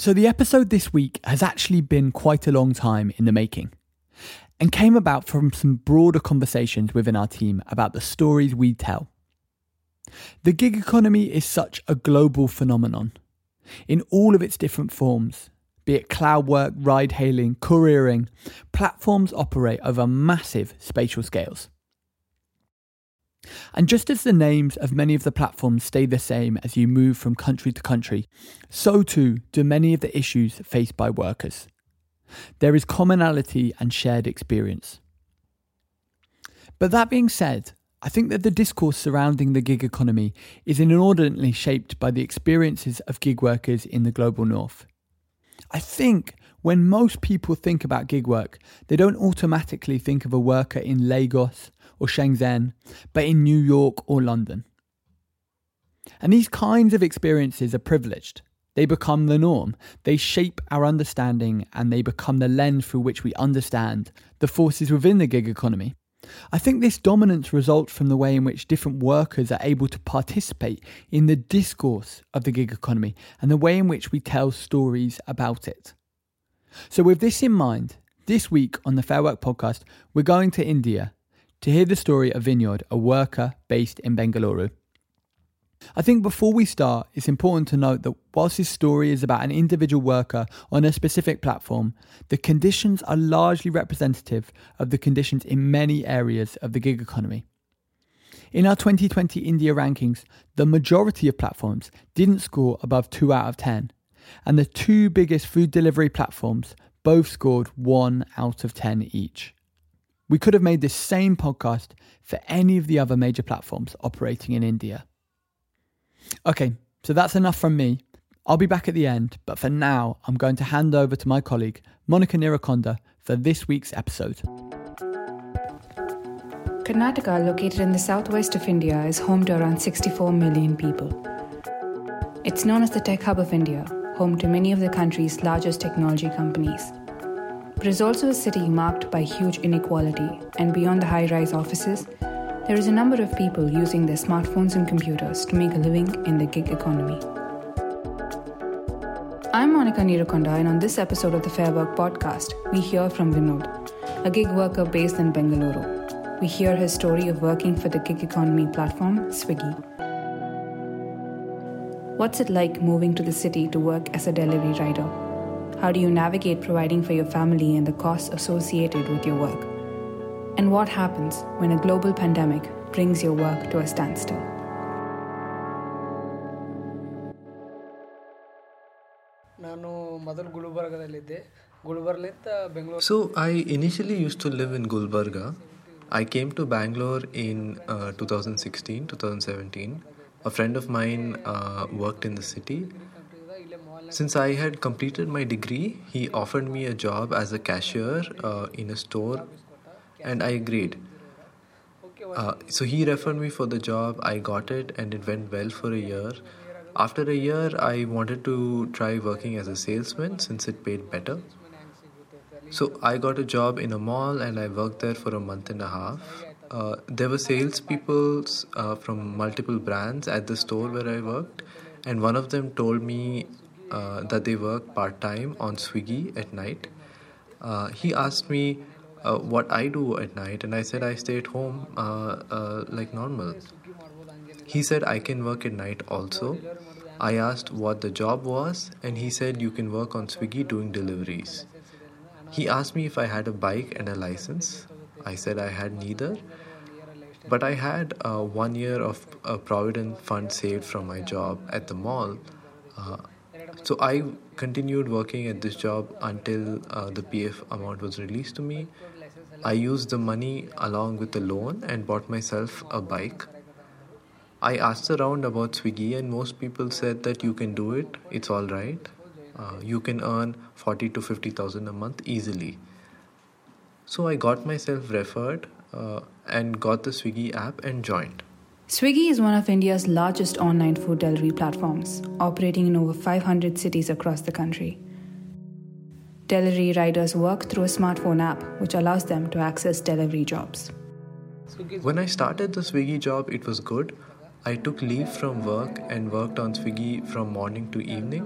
So, the episode this week has actually been quite a long time in the making and came about from some broader conversations within our team about the stories we tell. The gig economy is such a global phenomenon in all of its different forms, be it cloud work, ride hailing, couriering, platforms operate over massive spatial scales. And just as the names of many of the platforms stay the same as you move from country to country, so too do many of the issues faced by workers. There is commonality and shared experience. But that being said, I think that the discourse surrounding the gig economy is inordinately shaped by the experiences of gig workers in the global north. I think when most people think about gig work, they don't automatically think of a worker in Lagos or Shenzhen, but in New York or London. And these kinds of experiences are privileged. They become the norm. They shape our understanding and they become the lens through which we understand the forces within the gig economy. I think this dominance results from the way in which different workers are able to participate in the discourse of the gig economy and the way in which we tell stories about it. So, with this in mind, this week on the Fair Work podcast, we're going to India to hear the story of Vinod, a worker based in Bengaluru. I think before we start, it's important to note that whilst this story is about an individual worker on a specific platform, the conditions are largely representative of the conditions in many areas of the gig economy. In our 2020 India rankings, the majority of platforms didn't score above 2 out of 10, and the two biggest food delivery platforms both scored 1 out of 10 each. We could have made this same podcast for any of the other major platforms operating in India. Okay, so that's enough from me. I'll be back at the end, but for now, I'm going to hand over to my colleague, Monica Neerakonda, for this week's episode. Karnataka, located in the southwest of India, is home to around 64 million people. It's known as the tech hub of India, home to many of the country's largest technology companies. But it's also a city marked by huge inequality, and beyond the high rise offices, there is a number of people using their smartphones and computers to make a living in the gig economy. I'm Monica Neerakonda, and on this episode of the Fair Work podcast, we hear from Vinod, a gig worker based in Bengaluru. We hear his story of working for the gig economy platform, Swiggy. What's it like moving to the city to work as a delivery rider? How do you navigate providing for your family and the costs associated with your work? And what happens when a global pandemic brings your work to a standstill? So I initially used to live in Gulbarga. I came to Bangalore in uh, 2016, 2017. A friend of mine uh, worked in the city. Since I had completed my degree, he offered me a job as a cashier uh, in a store and I agreed. Uh, so he referred me for the job. I got it, and it went well for a year. After a year, I wanted to try working as a salesman since it paid better. So I got a job in a mall, and I worked there for a month and a half. Uh, there were salespeople uh, from multiple brands at the store where I worked, and one of them told me uh, that they work part time on Swiggy at night. Uh, he asked me uh, what I do at night, and I said I stay at home uh, uh, like normal. He said I can work at night also. I asked what the job was, and he said you can work on Swiggy doing deliveries. He asked me if I had a bike and a license. I said I had neither, but I had uh, one year of provident fund saved from my job at the mall. Uh, so I continued working at this job until uh, the PF amount was released to me. I used the money along with the loan and bought myself a bike. I asked around about Swiggy, and most people said that you can do it, it's all right. Uh, you can earn 40 to 50,000 a month easily. So I got myself referred uh, and got the Swiggy app and joined. Swiggy is one of India's largest online food delivery platforms, operating in over 500 cities across the country. Delivery riders work through a smartphone app which allows them to access delivery jobs. When I started the Swiggy job, it was good. I took leave from work and worked on Swiggy from morning to evening.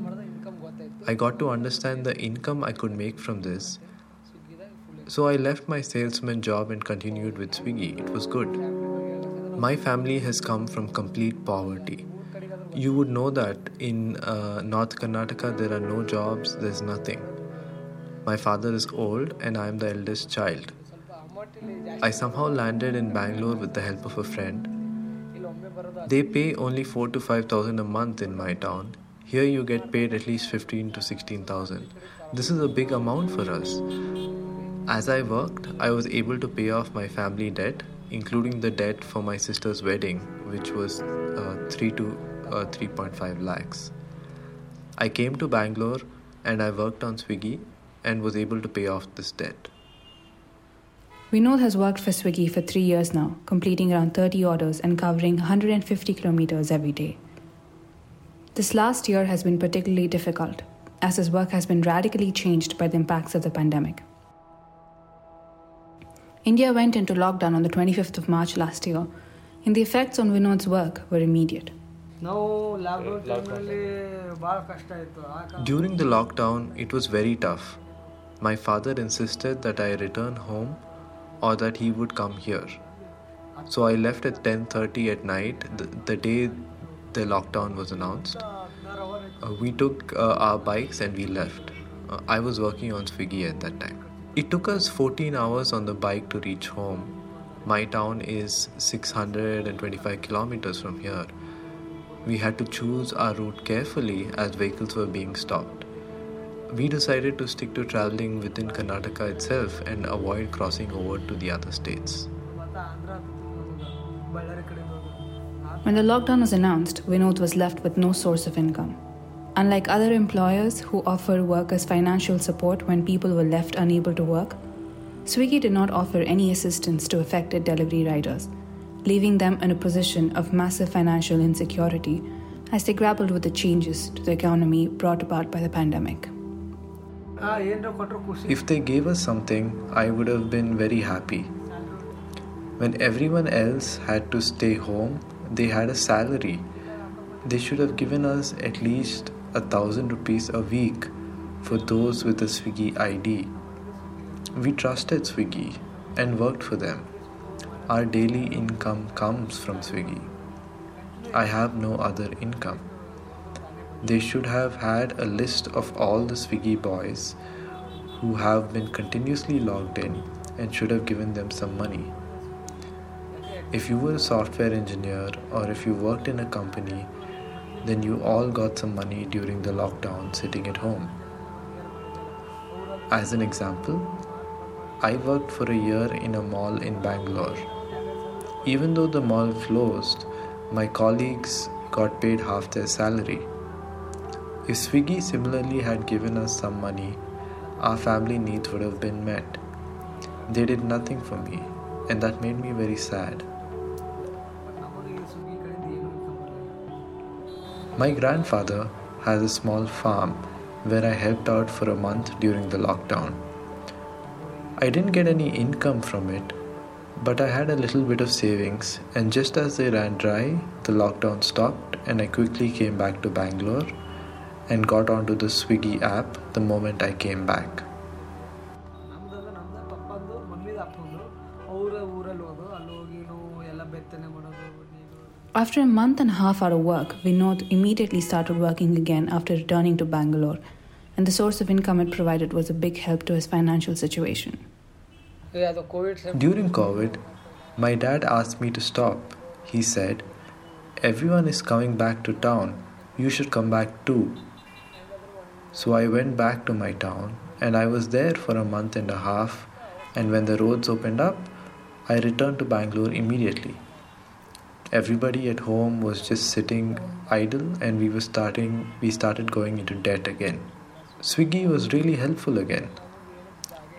I got to understand the income I could make from this. So I left my salesman job and continued with Swiggy. It was good. My family has come from complete poverty. You would know that in uh, North Karnataka there are no jobs, there's nothing. My father is old and I am the eldest child. I somehow landed in Bangalore with the help of a friend. They pay only 4 to 5000 a month in my town. Here you get paid at least 15 to 16000. This is a big amount for us. As I worked, I was able to pay off my family debt, including the debt for my sister's wedding, which was uh, 3 to uh, 3.5 lakhs. I came to Bangalore and I worked on Swiggy and was able to pay off this debt. Vinod has worked for Swiggy for three years now, completing around 30 orders and covering 150 kilometers every day. This last year has been particularly difficult, as his work has been radically changed by the impacts of the pandemic. India went into lockdown on the 25th of March last year, and the effects on Vinod's work were immediate. During the lockdown, it was very tough. My father insisted that I return home or that he would come here. So I left at 10:30 at night the, the day the lockdown was announced. Uh, we took uh, our bikes and we left. Uh, I was working on Swiggy at that time. It took us 14 hours on the bike to reach home. My town is 625 kilometers from here. We had to choose our route carefully as vehicles were being stopped. We decided to stick to traveling within Karnataka itself and avoid crossing over to the other states. When the lockdown was announced, Vinod was left with no source of income. Unlike other employers who offer workers financial support when people were left unable to work, Swiggy did not offer any assistance to affected delivery riders, leaving them in a position of massive financial insecurity as they grappled with the changes to the economy brought about by the pandemic. If they gave us something, I would have been very happy. When everyone else had to stay home, they had a salary. They should have given us at least a thousand rupees a week for those with a Swiggy ID. We trusted Swiggy and worked for them. Our daily income comes from Swiggy. I have no other income. They should have had a list of all the Swiggy boys who have been continuously logged in and should have given them some money. If you were a software engineer or if you worked in a company, then you all got some money during the lockdown sitting at home. As an example, I worked for a year in a mall in Bangalore. Even though the mall closed, my colleagues got paid half their salary. If Swiggy similarly had given us some money, our family needs would have been met. They did nothing for me, and that made me very sad. My grandfather has a small farm where I helped out for a month during the lockdown. I didn't get any income from it, but I had a little bit of savings, and just as they ran dry, the lockdown stopped, and I quickly came back to Bangalore and got onto the Swiggy app the moment I came back. After a month and a half out of work, Vinod immediately started working again after returning to Bangalore, and the source of income it provided was a big help to his financial situation. During COVID, my dad asked me to stop. He said, Everyone is coming back to town. You should come back too. So I went back to my town and I was there for a month and a half. And when the roads opened up, I returned to Bangalore immediately. Everybody at home was just sitting idle and we were starting we started going into debt again. Swiggy was really helpful again.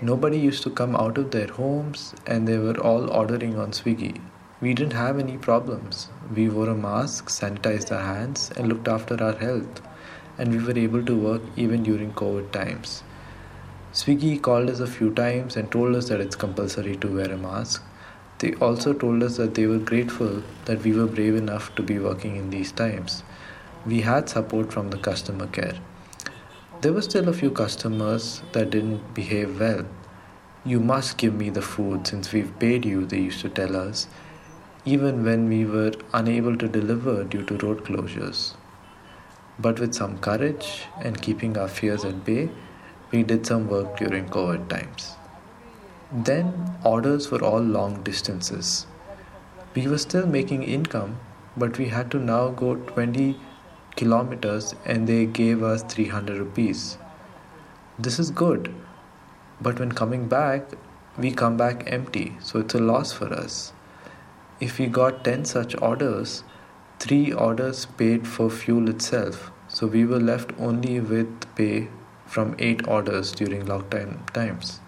Nobody used to come out of their homes and they were all ordering on Swiggy. We didn't have any problems. We wore a mask, sanitized our hands, and looked after our health. And we were able to work even during COVID times. Swiggy called us a few times and told us that it's compulsory to wear a mask. They also told us that they were grateful that we were brave enough to be working in these times. We had support from the customer care. There were still a few customers that didn't behave well. You must give me the food since we've paid you, they used to tell us, even when we were unable to deliver due to road closures. But with some courage and keeping our fears at bay, we did some work during COVID times. Then orders were all long distances. We were still making income, but we had to now go 20 kilometers and they gave us 300 rupees. This is good, but when coming back, we come back empty, so it's a loss for us. If we got 10 such orders, 3 orders paid for fuel itself, so we were left only with pay from 8 orders during lockdown times.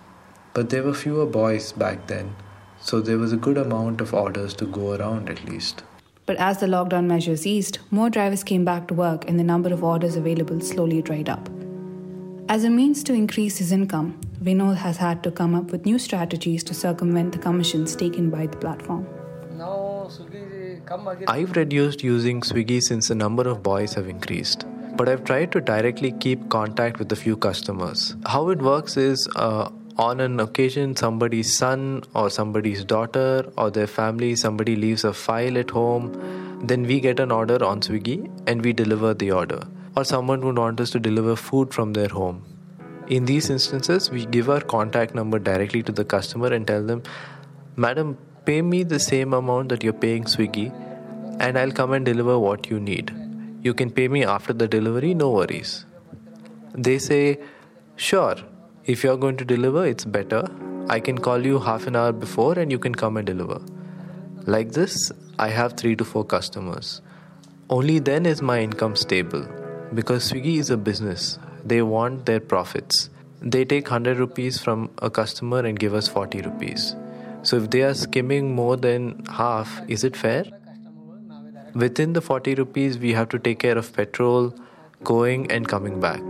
But there were fewer boys back then, so there was a good amount of orders to go around at least. But as the lockdown measures eased, more drivers came back to work and the number of orders available slowly dried up. As a means to increase his income, Vinod has had to come up with new strategies to circumvent the commissions taken by the platform. I've reduced using Swiggy since the number of boys have increased. But I've tried to directly keep contact with a few customers. How it works is uh, on an occasion somebody's son or somebody's daughter or their family somebody leaves a file at home then we get an order on swiggy and we deliver the order. Or someone would want us to deliver food from their home. In these instances we give our contact number directly to the customer and tell them madam pay me the same amount that you're paying swiggy and i'll come and deliver what you need. You can pay me after the delivery no worries. They say sure if you're going to deliver, it's better. I can call you half an hour before and you can come and deliver. Like this, I have three to four customers. Only then is my income stable because Swiggy is a business. They want their profits. They take 100 rupees from a customer and give us 40 rupees. So if they are skimming more than half, is it fair? Within the 40 rupees, we have to take care of petrol, going and coming back.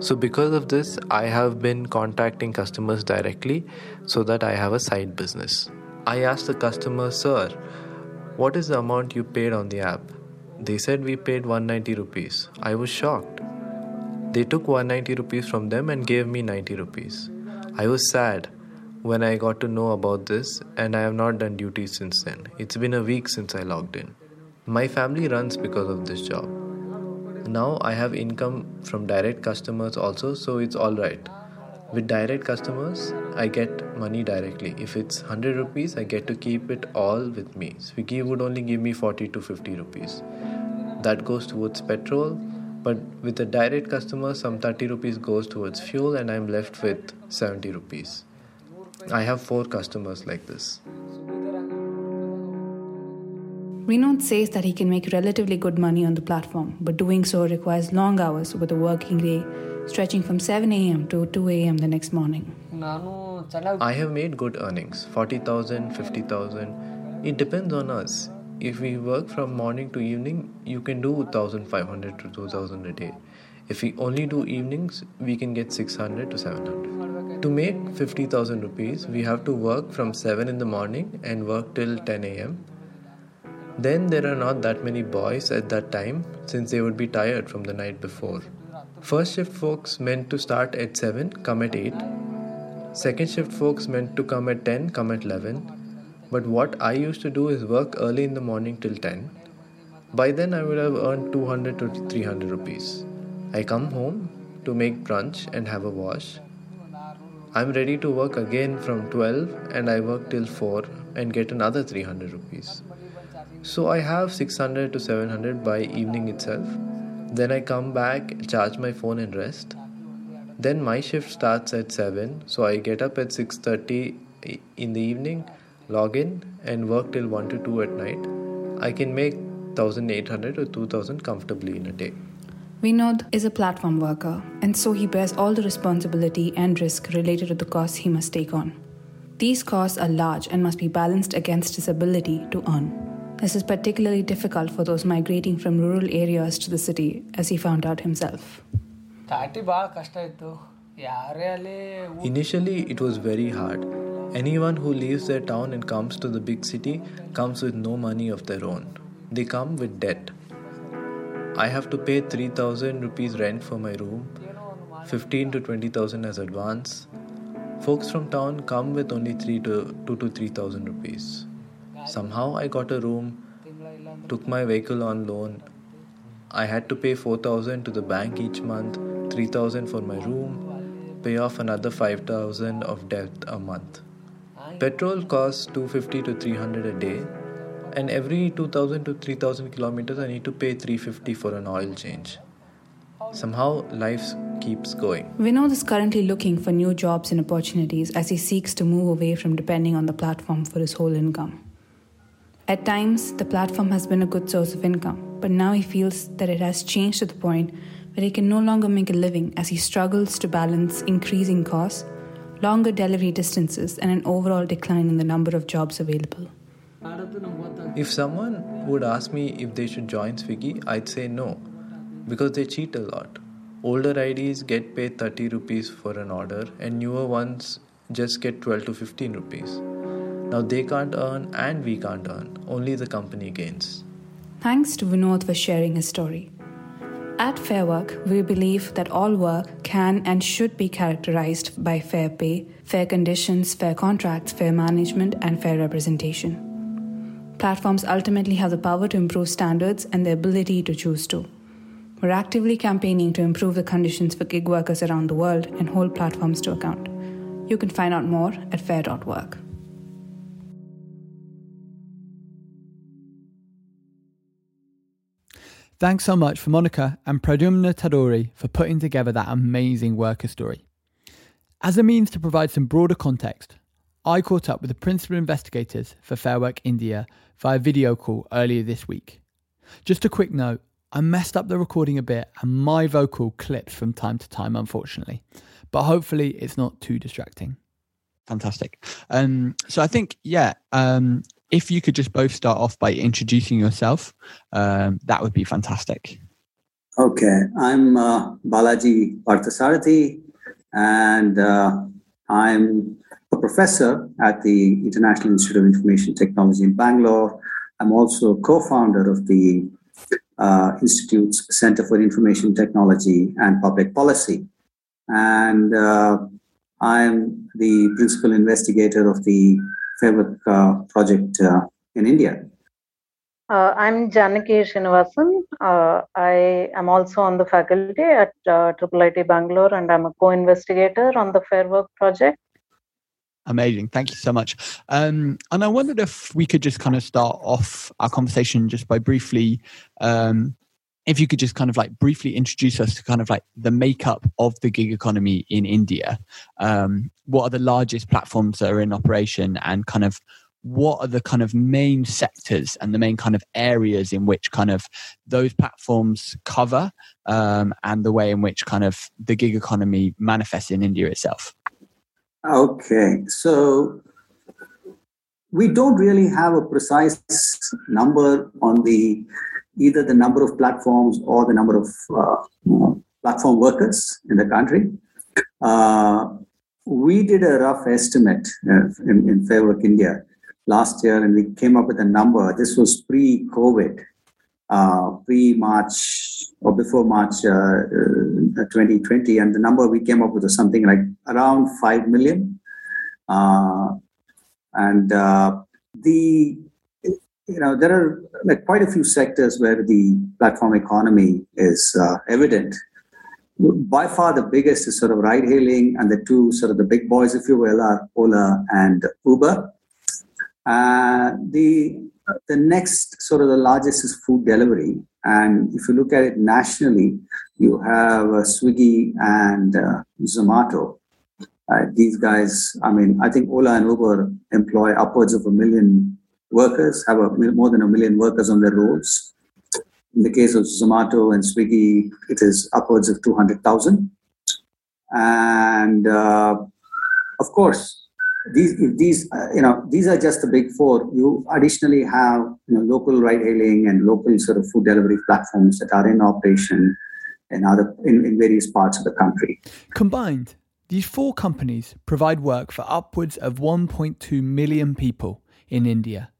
So, because of this, I have been contacting customers directly so that I have a side business. I asked the customer, Sir, what is the amount you paid on the app? They said we paid 190 rupees. I was shocked. They took 190 rupees from them and gave me 90 rupees. I was sad when I got to know about this, and I have not done duty since then. It's been a week since I logged in. My family runs because of this job now I have income from direct customers also, so it's all right. With direct customers, I get money directly. If it's 100 rupees, I get to keep it all with me. Swiggy would only give me 40 to 50 rupees. That goes towards petrol, but with a direct customer, some 30 rupees goes towards fuel, and I'm left with 70 rupees. I have four customers like this. Vinod says that he can make relatively good money on the platform, but doing so requires long hours with a working day stretching from 7 am to 2 am the next morning. I have made good earnings 40,000, 50,000. It depends on us. If we work from morning to evening, you can do 1,500 to 2,000 a day. If we only do evenings, we can get 600 to 700. To make 50,000 rupees, we have to work from 7 in the morning and work till 10 am then there are not that many boys at that time since they would be tired from the night before. First shift folks meant to start at 7, come at 8. Second shift folks meant to come at 10, come at 11. But what I used to do is work early in the morning till 10. By then I would have earned 200 to 300 rupees. I come home to make brunch and have a wash. I'm ready to work again from 12 and I work till 4 and get another 300 rupees. So I have 600 to 700 by evening itself. Then I come back, charge my phone and rest. Then my shift starts at 7, so I get up at 6:30 in the evening, log in and work till 1 to 2 at night. I can make 1800 or 2000 comfortably in a day. Vinod is a platform worker, and so he bears all the responsibility and risk related to the costs he must take on. These costs are large and must be balanced against his ability to earn. This is particularly difficult for those migrating from rural areas to the city, as he found out himself. Initially, it was very hard. Anyone who leaves their town and comes to the big city comes with no money of their own. They come with debt. I have to pay 3000 rupees rent for my room. 15 to 20,000 as advance. Folks from town come with only 3 to 2 to 3,000 rupees. Somehow I got a room, took my vehicle on loan. I had to pay 4,000 to the bank each month, 3,000 for my room, pay off another 5,000 of debt a month. Petrol costs 250 to 300 a day, and every 2000 to 3000 kilometers I need to pay 350 for an oil change. Somehow life keeps going. Vinod is currently looking for new jobs and opportunities as he seeks to move away from depending on the platform for his whole income. At times, the platform has been a good source of income, but now he feels that it has changed to the point where he can no longer make a living as he struggles to balance increasing costs, longer delivery distances, and an overall decline in the number of jobs available. If someone would ask me if they should join Swiggy, I'd say no because they cheat a lot. Older IDs get paid 30 rupees for an order, and newer ones just get 12 to 15 rupees. Now they can't earn and we can't earn, only the company gains. Thanks to Vinod for sharing his story. At Fair Work, we believe that all work can and should be characterized by fair pay, fair conditions, fair contracts, fair management, and fair representation. Platforms ultimately have the power to improve standards and the ability to choose to. We're actively campaigning to improve the conditions for gig workers around the world and hold platforms to account. You can find out more at fair.work. Thanks so much for Monica and Pradyumna Tadori for putting together that amazing worker story. As a means to provide some broader context, I caught up with the principal investigators for Fair Work India via video call earlier this week. Just a quick note I messed up the recording a bit and my vocal clips from time to time, unfortunately, but hopefully it's not too distracting. Fantastic. Um, so I think, yeah, um, if you could just both start off by introducing yourself, um, that would be fantastic. Okay, I'm uh, Balaji Parthasarathy, and uh, I'm a professor at the International Institute of Information Technology in Bangalore. I'm also co-founder of the uh, Institute's Center for Information Technology and Public Policy, and uh, I'm the principal investigator of the Fair uh, project uh, in India? Uh, I'm Janaki Srinivasan. Uh, I am also on the faculty at uh, IIIT Bangalore and I'm a co-investigator on the Fair Work project. Amazing. Thank you so much. Um, and I wondered if we could just kind of start off our conversation just by briefly um, if you could just kind of like briefly introduce us to kind of like the makeup of the gig economy in India. Um, what are the largest platforms that are in operation and kind of what are the kind of main sectors and the main kind of areas in which kind of those platforms cover um, and the way in which kind of the gig economy manifests in India itself? Okay, so we don't really have a precise number on the either the number of platforms or the number of uh, platform workers in the country. Uh, we did a rough estimate uh, in, in Fair Work India last year, and we came up with a number. This was pre-COVID, uh, pre-March or before March 2020, uh, uh, and the number we came up with was something like around five million. and the you know, there are like quite a few sectors where the platform economy is uh, evident. By far, the biggest is sort of ride hailing, and the two sort of the big boys, if you will, are Ola and Uber. Uh, the the next sort of the largest is food delivery, and if you look at it nationally, you have uh, Swiggy and uh, Zomato. Uh, these guys, I mean, I think Ola and Uber employ upwards of a million workers, have a, more than a million workers on their rolls. In the case of Zomato and Swiggy, it is upwards of 200,000. And uh, of course, these these uh, you know these are just the big four. You additionally have you know local ride-hailing and local sort of food delivery platforms that are in operation in other in, in various parts of the country. Combined, these four companies provide work for upwards of 1.2 million people in India.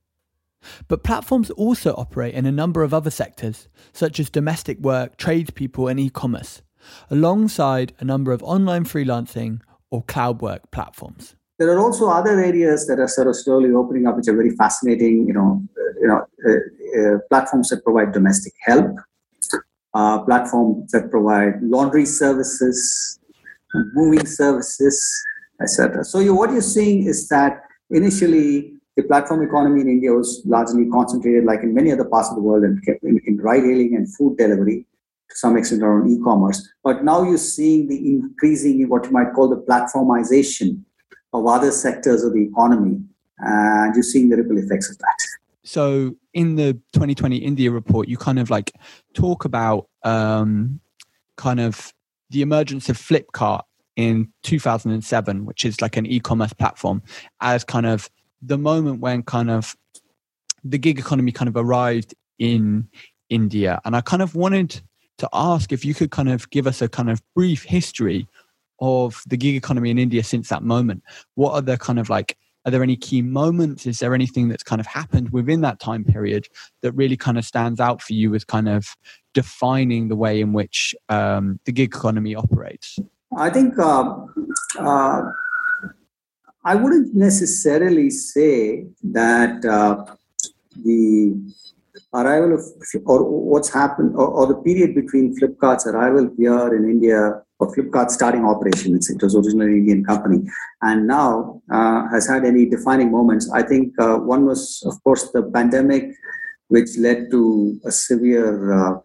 But platforms also operate in a number of other sectors, such as domestic work, tradespeople, and e commerce, alongside a number of online freelancing or cloud work platforms. There are also other areas that are sort of slowly opening up, which are very fascinating. You know, uh, you know, uh, uh, platforms that provide domestic help, uh, platforms that provide laundry services, moving services, etc. So you, what you're seeing is that initially the platform economy in India was largely concentrated, like in many other parts of the world, in, in, in ride-hailing and food delivery to some extent around e-commerce. But now you're seeing the increasing what you might call the platformization of other sectors of the economy, and you're seeing the ripple effects of that. So in the 2020 India report, you kind of like talk about um, kind of the emergence of Flipkart in 2007, which is like an e-commerce platform, as kind of the moment when kind of the gig economy kind of arrived in India. And I kind of wanted to ask if you could kind of give us a kind of brief history of the gig economy in India since that moment. What are the kind of like, are there any key moments? Is there anything that's kind of happened within that time period that really kind of stands out for you as kind of defining the way in which um, the gig economy operates? I think uh, uh, I wouldn't necessarily say that uh, the arrival of or what's happened or, or, the period between Flipkart's arrival here in India or Flipkart starting operations, it was originally an Indian company, and now uh, has had any defining moments. I think uh, one was, of course, the pandemic, which led to a severe uh,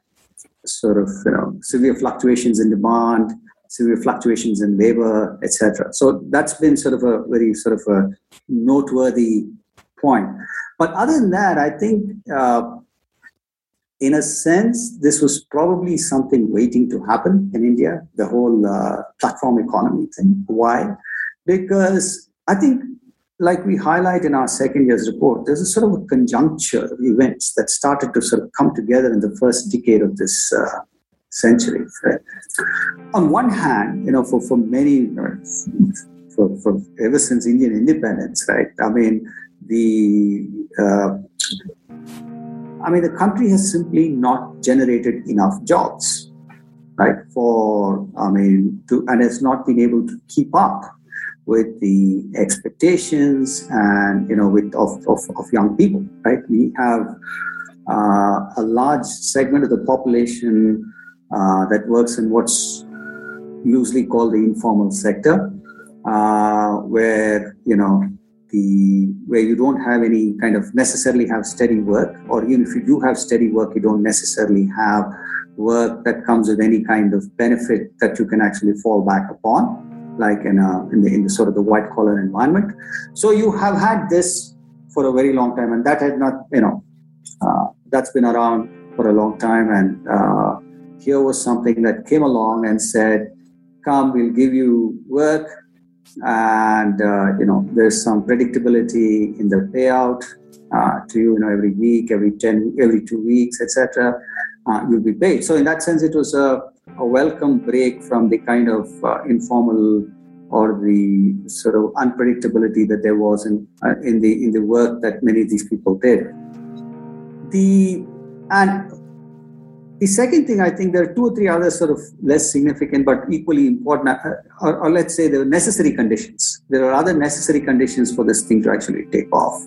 sort of you know severe fluctuations in demand severe fluctuations in labor, etc. So that's been sort of a very sort of a noteworthy point. But other than that, I think uh, in a sense, this was probably something waiting to happen in India, the whole uh, platform economy thing. Why? Because I think, like we highlight in our second year's report, there's a sort of a conjuncture of events that started to sort of come together in the first decade of this uh, century. Right? On one hand, you know, for, for many, for, for ever since Indian independence, right? I mean, the uh, I mean, the country has simply not generated enough jobs, right? For, I mean, to, and has not been able to keep up with the expectations and, you know, with of, of, of young people, right? We have uh, a large segment of the population uh, that works in what's loosely called the informal sector, uh, where you know the where you don't have any kind of necessarily have steady work, or even if you do have steady work, you don't necessarily have work that comes with any kind of benefit that you can actually fall back upon, like in a in the in the sort of the white collar environment. So you have had this for a very long time, and that had not you know uh, that's been around for a long time, and uh, here was something that came along and said, "Come, we'll give you work." and uh, you know there's some predictability in the payout uh, to you, you know every week, every ten, every two weeks, etc. Uh, you'll be paid. So in that sense, it was a, a welcome break from the kind of uh, informal or the sort of unpredictability that there was in uh, in the in the work that many of these people did. The and the second thing, I think there are two or three other sort of less significant but equally important, uh, or, or, let's say the necessary conditions. There are other necessary conditions for this thing to actually take off.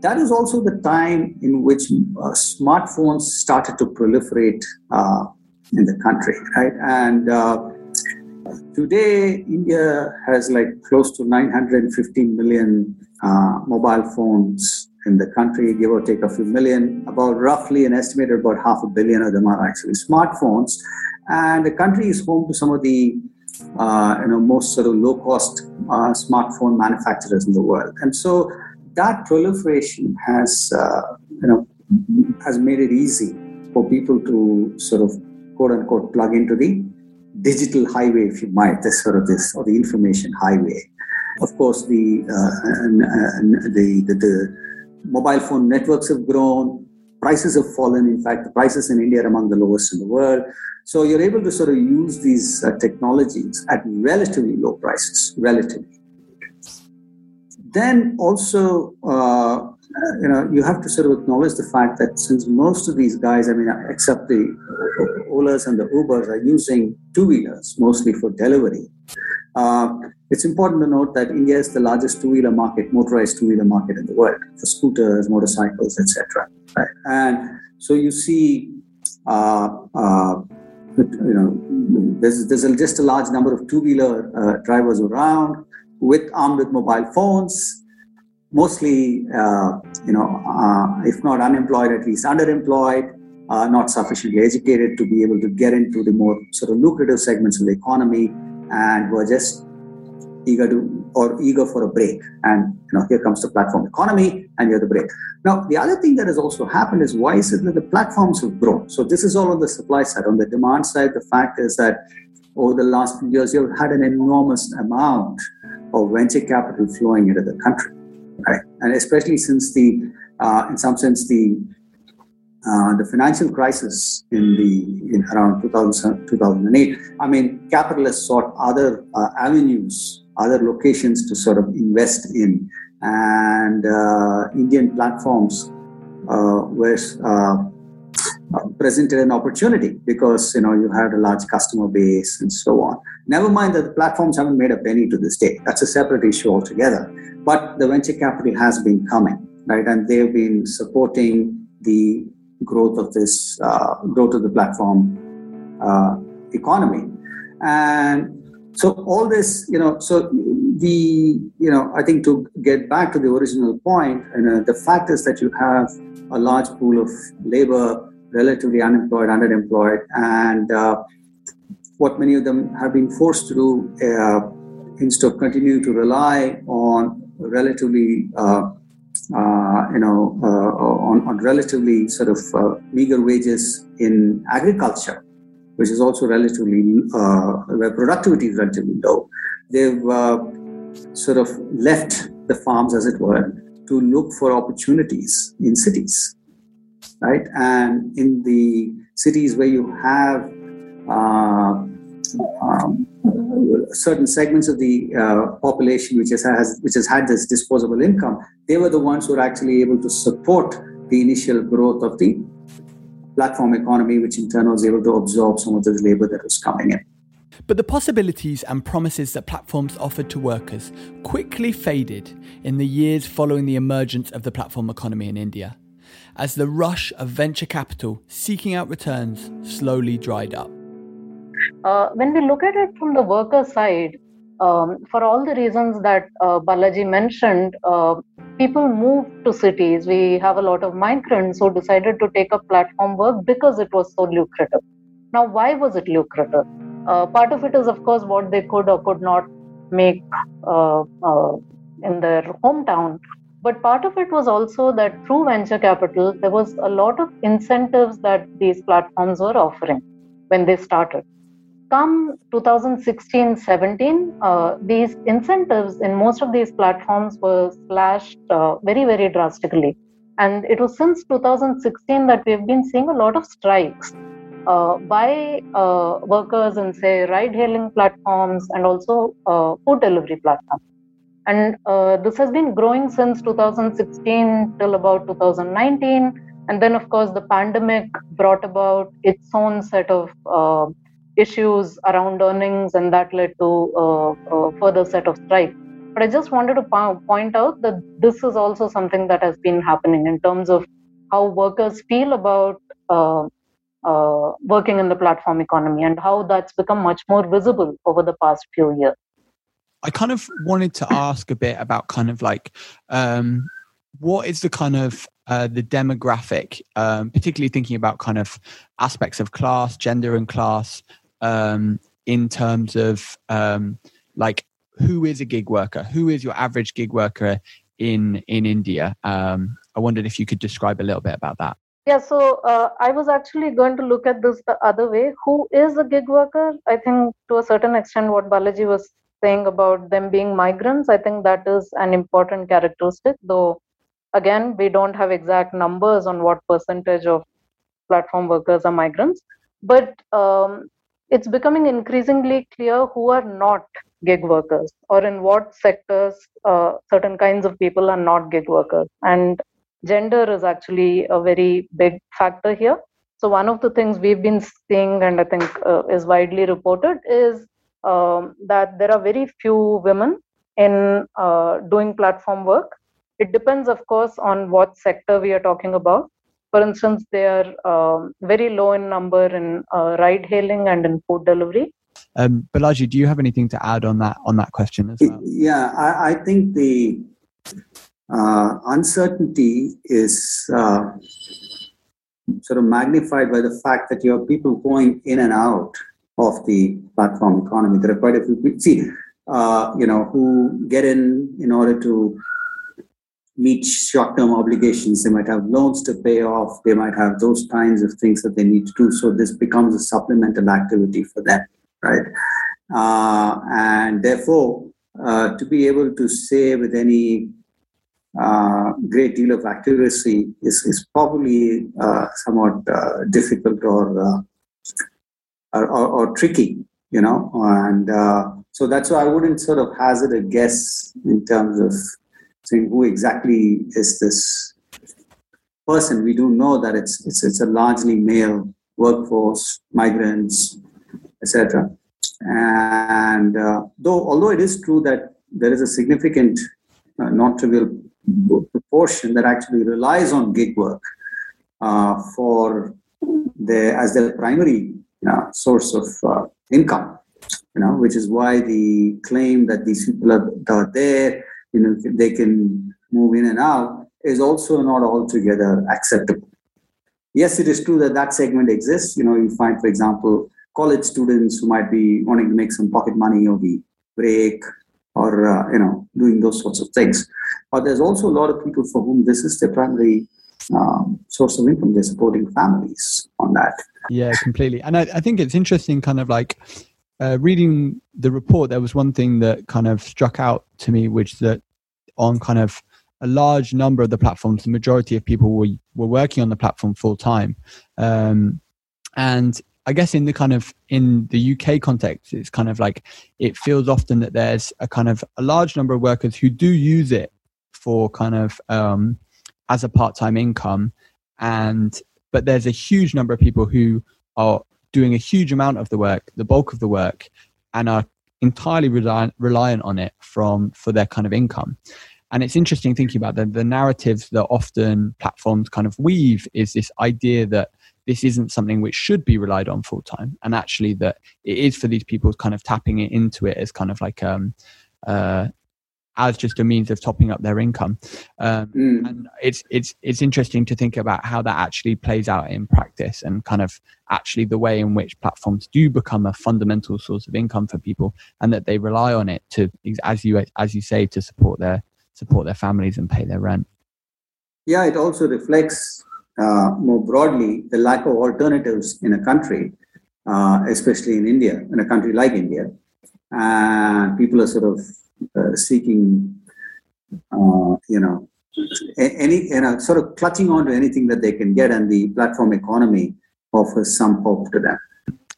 That is also the time in which uh, smartphones started to proliferate uh, in the country, right? And uh, today, India has like close to 915 million uh, mobile phones in the country, give or take a few million. About roughly an estimated about half a billion of them are actually smartphones. And the country is home to some of the uh, you know most sort of low cost uh, smartphone manufacturers in the world. And so that proliferation has uh, you know has made it easy for people to sort of quote unquote plug into the digital highway, if you might, this sort of this or the information highway. Of course, the uh, the, the, the mobile phone networks have grown, prices have fallen. In fact, the prices in India are among the lowest in the world. So you're able to sort of use these uh, technologies at relatively low prices, relatively. Then also, uh, you know, you have to sort of acknowledge the fact that since most of these guys, I mean, except the Olas and the Ubers, are using two wheelers mostly for delivery. Uh, it's important to note that India is the largest two-wheeler market, motorized two-wheeler market in the world for scooters, motorcycles, etc. Right? And so you see, uh, uh, you know, there's, there's just a large number of two-wheeler uh, drivers around with armed with mobile phones mostly, uh, you know, uh, if not unemployed, at least underemployed, not sufficiently educated to be able to get into the more sort of lucrative segments of the economy, and were just eager to or eager for a break. And you know, here comes the platform economy, and you're the break. Now, the other thing that has also happened is why is it that the platforms have grown? So this is all on the supply side. On the demand side, the fact is that over the last few years, you've had an enormous amount of venture capital flowing into the country right? And especially since the, uh, in some sense, the uh, the financial crisis in the in around 2000, 2008. I mean, capitalists sought other uh, avenues, other locations to sort of invest in, and uh, Indian platforms uh, were uh, presented an opportunity because you know you had a large customer base and so on. Never mind that the platforms haven't made a penny to this day. That's a separate issue altogether. But the venture capital has been coming, right? And they've been supporting the growth of this uh, growth of the platform uh, economy. And so all this, you know, so the, you know, I think to get back to the original point, and uh, the fact is that you have a large pool of labor, relatively unemployed, underemployed, and uh, what many of them have been forced to do uh, instead of continuing to rely on relatively, uh, uh, you know, uh, on, on, relatively sort of meager wages in agriculture, which is also relatively, where productivity is relatively low. They've sort of left the farms, as it were, to look for opportunities in cities, right? And in the cities where you have uh, um, certain segments of the uh, population which has, has, which has had this disposable income, they were the ones who were actually able to support the initial growth of the platform economy, which in turn was able to absorb some of this labor that was coming in. But the possibilities and promises that platforms offered to workers quickly faded in the years following the emergence of the platform economy in India, as the rush of venture capital seeking out returns slowly dried up. Uh, when we look at it from the worker side, um, for all the reasons that uh, Balaji mentioned, uh, people moved to cities. We have a lot of migrants who decided to take up platform work because it was so lucrative. Now, why was it lucrative? Uh, part of it is, of course, what they could or could not make uh, uh, in their hometown. But part of it was also that through venture capital, there was a lot of incentives that these platforms were offering when they started come 2016 17 uh, these incentives in most of these platforms were slashed uh, very very drastically. And it was since 2016 that we've been seeing a lot of strikes uh, by uh, workers in say ride hailing platforms and also uh, food delivery platforms. And uh, this has been growing since 2016 till about 2019 and then of course the pandemic brought about its own set of issues around earnings, and that led to a uh, uh, further set of strikes. But I just wanted to po- point out that this is also something that has been happening in terms of how workers feel about uh, uh, working in the platform economy and how that's become much more visible over the past few years. I kind of wanted to ask a bit about kind of like um, what is the kind of uh, the demographic, um, particularly thinking about kind of aspects of class, gender, and class um, in terms of um, like who is a gig worker? Who is your average gig worker in in India? Um, I wondered if you could describe a little bit about that. Yeah, so uh, I was actually going to look at this the other way. Who is a gig worker? I think to a certain extent, what Balaji was saying about them being migrants, I think that is an important characteristic. Though, again, we don't have exact numbers on what percentage of platform workers are migrants. But um, it's becoming increasingly clear who are not gig workers or in what sectors uh, certain kinds of people are not gig workers and gender is actually a very big factor here. So one of the things we've been seeing, and I think uh, is widely reported, is um, that there are very few women in uh, doing platform work. It depends, of course, on what sector we are talking about. For instance, they are um, very low in number in uh, ride hailing and in food delivery. Um, Balaji, do you have anything to add on that on that question as well? Yeah, I, I think the uh, uncertainty is uh, sort of magnified by the fact that you have people going in and out of the platform economy. There are quite a few people, see, uh, you know, who get in in order to meet short-term obligations. They might have loans to pay off. They might have those kinds of things that they need to do. So this becomes a supplemental activity for them, right? Uh, and therefore, uh, to be able to say with any uh, great deal of accuracy is, is probably uh, somewhat uh, difficult or, uh, or, or, or, tricky, you know. And so that's why I wouldn't sort of hazard a guess in terms of saying who exactly is this person. We do know that it's it's, it's a largely male workforce, migrants, etc. And uh, though, although it is true that there is a significant, not trivial proportion that actually relies on gig work uh, for their as their primary uh, source of uh, income. You know, which is why the claim that these people are, are there, you know, they can move in and out, is also not altogether acceptable. Yes, it is true that that segment exists. You know, you find, for example, college students who might be wanting to make some pocket money over the break or uh, you know doing those sorts of things but there's also a lot of people for whom this is their primary um, source of income. They're supporting families on that. Yeah, completely. And I, I think it's interesting, kind of like uh, reading the report. There was one thing that kind of struck out to me, which that on kind of a large number of the platforms, the majority of people were were working on the platform full time, um, and I guess in the kind of in the UK context, it's kind of like it feels often that there's a kind of a large number of workers who do use it for kind of um, as a part-time income and but there's a huge number of people who are doing a huge amount of the work the bulk of the work and are entirely reliant, reliant on it from for their kind of income. And it's interesting thinking about the, the narratives that often platforms kind of weave is this idea that this isn't something which should be relied on full time and actually that it is for these people kind of tapping it into it as kind of like um uh as just a means of topping up their income. Um, mm. And it's it's it's interesting to think about how that actually plays out in practice and kind of actually the way in which platforms do become a fundamental source of income for people and that they rely on it to as you as you say to support their support their families and pay their rent. Yeah, it also reflects uh, more broadly the lack of alternatives in a country, uh, especially in India, in a country like India. And people are sort of uh, seeking, uh, you know, any you know, sort of clutching on to anything that they can get, and the platform economy offers some hope to them.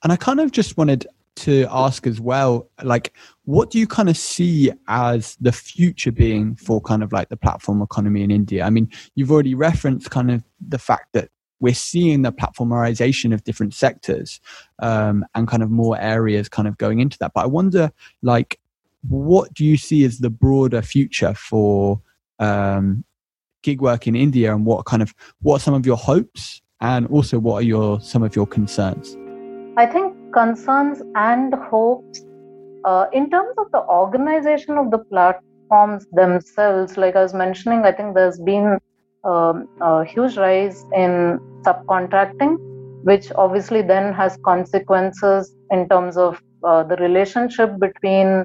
And I kind of just wanted to ask as well, like, what do you kind of see as the future being for kind of like the platform economy in India? I mean, you've already referenced kind of the fact that we're seeing the platformization of different sectors um, and kind of more areas kind of going into that. But I wonder, like, what do you see as the broader future for um, gig work in India, and what kind of what are some of your hopes, and also what are your some of your concerns? I think concerns and hopes uh, in terms of the organization of the platforms themselves. Like I was mentioning, I think there's been um, a huge rise in subcontracting, which obviously then has consequences in terms of uh, the relationship between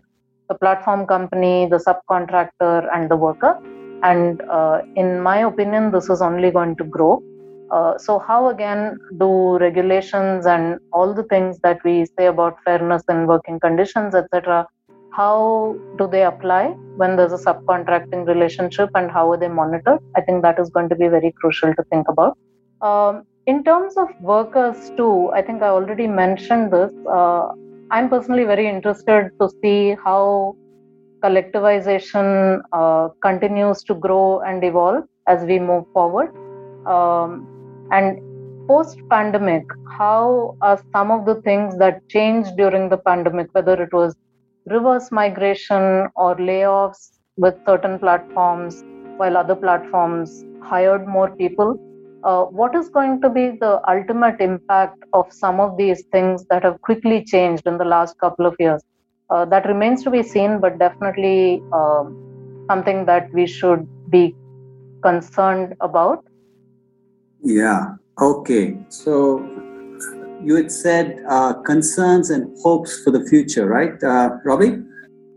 the platform company, the subcontractor, and the worker. And uh, in my opinion, this is only going to grow. Uh, so, how again do regulations and all the things that we say about fairness and working conditions, etc., how do they apply when there's a subcontracting relationship and how are they monitored? I think that is going to be very crucial to think about. Um, in terms of workers, too, I think I already mentioned this. Uh, I'm personally very interested to see how collectivization uh, continues to grow and evolve. as we move forward? Um, and post pandemic, how are some of the things that changed during the pandemic, whether it was reverse migration or layoffs with certain platforms, while other platforms hired more people? Uh, what is going to be the ultimate impact of some of these things that have quickly changed in the last couple of years? Uh, that remains to be seen, but definitely um, something that we should be concerned about. Yeah. Okay. So you had said uh, concerns and hopes for the future, right, uh, Robbie?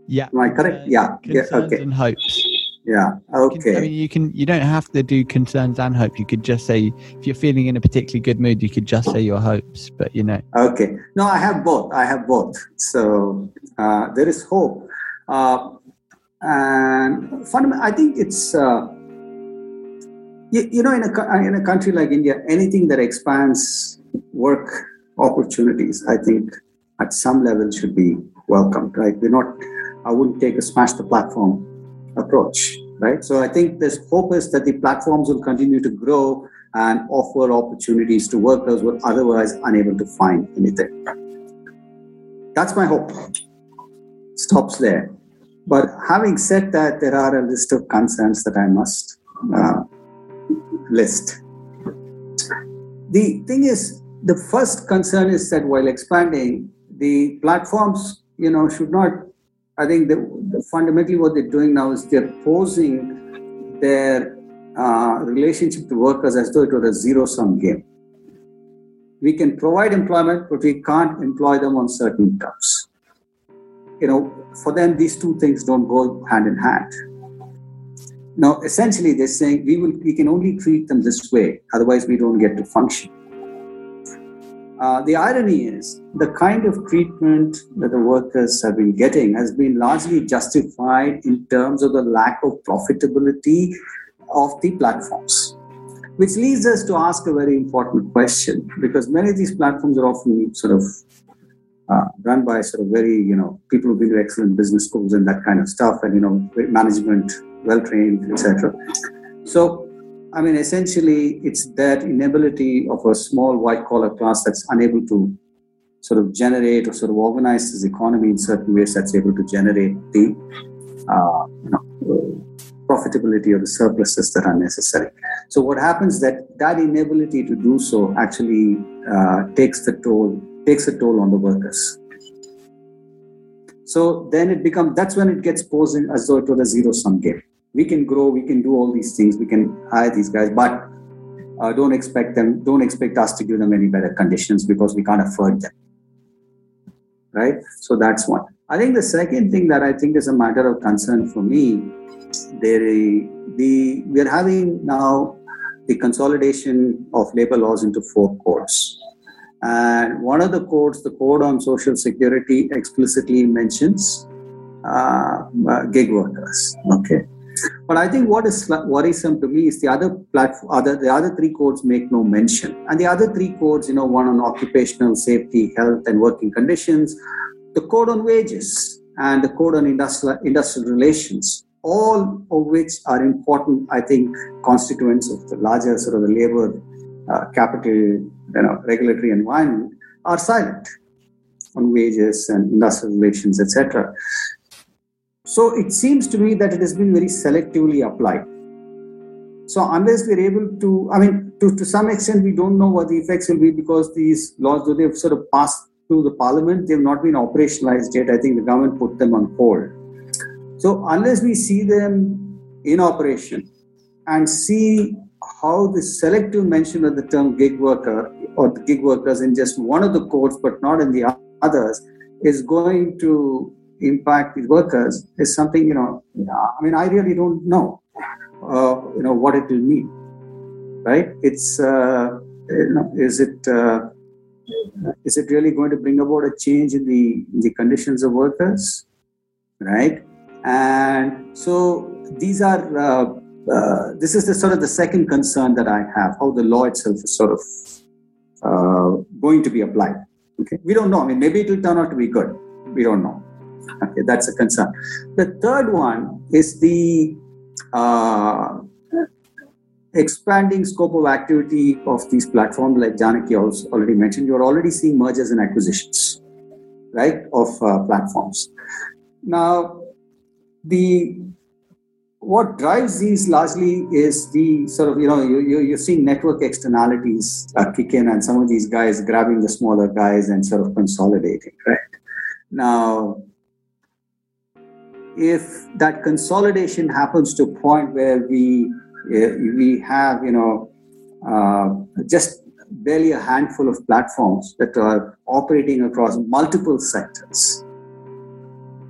Yeah. Am I correct? yeah. yeah. Okay. And hopes. Yeah. Okay. I mean, you can. You don't have to do concerns and hope. You could just say if you're feeling in a particularly good mood, you could just say your hopes. But you know. Okay. No, I have both. I have both. So uh, there is hope, uh, and fundamentally, I think it's. Uh, you, you know, in a in a country like India, anything that expands work opportunities, I think, at some level should be welcomed. Right? We're not. I wouldn't take a smash the platform approach, right? So I think this hope is that the platforms will continue to grow and offer opportunities to workers who are otherwise unable to find anything. That's my hope. Stops there. But having said that, there are a list of concerns that I must uh, list. The thing is, the first concern is that while expanding, the platforms, you know, should not I think the, fundamentally what they're doing now is they're posing their uh, relationship to workers as though it were a zero sum game. We can provide employment, but we can't employ them on certain terms. You know, for them, these two things don't go hand in hand. Now, essentially, they're saying we will we can only treat them this way, otherwise, we don't get to function. Uh, the irony is the kind of treatment that the workers have been getting has been largely justified in terms of the lack of profitability of the platforms. Which leads us to ask a very important question because many of these platforms are often sort of uh, run by sort of very, you know, people who've been to excellent business schools and that kind of stuff, and you know, management, well trained, etc. So I mean, essentially, it's that inability of a small white collar class that's unable to sort of generate or sort of organize this economy in certain ways that's able to generate the uh, you know, profitability or the surpluses that are necessary. So what happens that that inability to do so actually uh, takes the toll takes a toll on the workers. So then it becomes that's when it gets posed as though it were a zero sum game we can grow we can do all these things we can hire these guys but uh, don't expect them don't expect us to give them any better conditions because we can't afford them. Right? So that's one. I think the second thing that i think is a matter of concern for me there the we are having now the consolidation of labor laws into four codes and one of the codes the code on social security explicitly mentions uh, uh, gig workers. Okay but I think what is worrisome to me is the other platform, other the other three codes make no mention, and the other three codes, you know, one on occupational safety, health, and working conditions, the code on wages, and the code on industrial industrial relations, all of which are important, I think, constituents of the larger sort of the labor uh, capital, you know, regulatory environment, are silent on wages and industrial relations, etc. So it seems to me that it has been very selectively applied. So unless we're able to, I mean, to, to some extent, we don't know what the effects will be because these laws, though they've sort of passed through the parliament, they've not been operationalized yet. I think the government put them on hold. So unless we see them in operation and see how the selective mention of the term gig worker or the gig workers in just one of the codes but not in the others is going to impact these workers is something you know i mean i really don't know uh, you know what it will mean right? It's uh, you know, is it uh, is it really going to bring about a change in the in the conditions of workers right? And so these are uh, uh, this is the sort of the second concern that i have how the law itself is sort of uh, going to be applied okay? We don't know. I mean maybe it will turn out to be good. We don't know Okay, that's a concern. The third one is the uh, expanding scope of activity of these platforms, like Janaki already mentioned, you're already seeing mergers and acquisitions, right, of uh, platforms. Now, the what drives these largely is the sort of you know you, you, you're seeing network externalities uh, kick in and some of these guys grabbing the smaller guys and sort of consolidating right now if that consolidation happens to a point where we eh, we have you know uh, just barely a handful of platforms that are operating across multiple sectors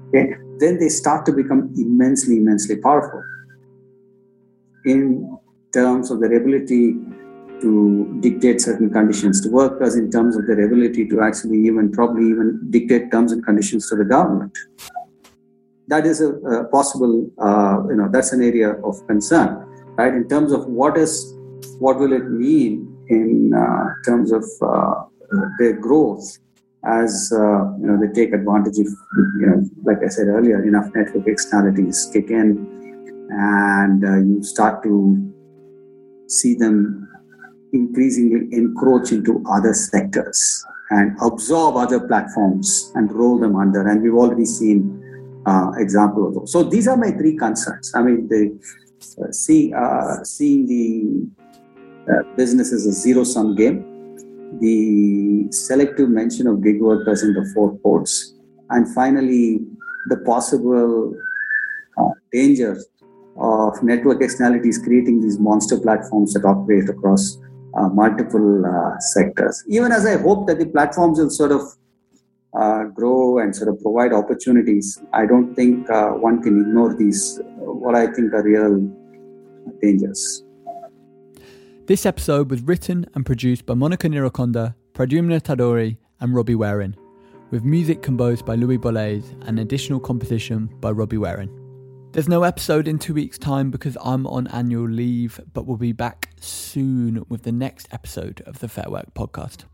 okay then they start to become immensely, immensely powerful in terms of their ability to dictate certain conditions to workers, in terms of their ability to actually even probably even dictate terms and conditions to the government. That is a, a possible, uh, you know, that's an area of concern, right? In terms of what is, what will it mean in uh, terms of uh, their growth as uh, you know they take advantage of you know like I said earlier enough network externalities kick in and uh, you start to see them increasingly encroach into other sectors and absorb other platforms and roll them under and we've already seen uh, example of those so these are my three concerns i mean the uh, see uh, seeing the uh, business as a zero sum game the selective mention of gig workers in the four ports, and finally, the possible uh, danger of network externalities creating these monster platforms that operate across uh, multiple sectors. Even as I hope that the platforms will sort of uh, grow and sort of provide opportunities, I don't think uh, one can ignore these, what I think are real dangers. This episode was written and produced by Mounika Neerukonda, Pradyumna Taduri, and Robbie Warin, with music composed by Louis Bollez and additional composition by Robbie Warin. There's no episode in two weeks' time because I'm on annual leave, but we'll be back soon with the next episode of the Fair Work podcast.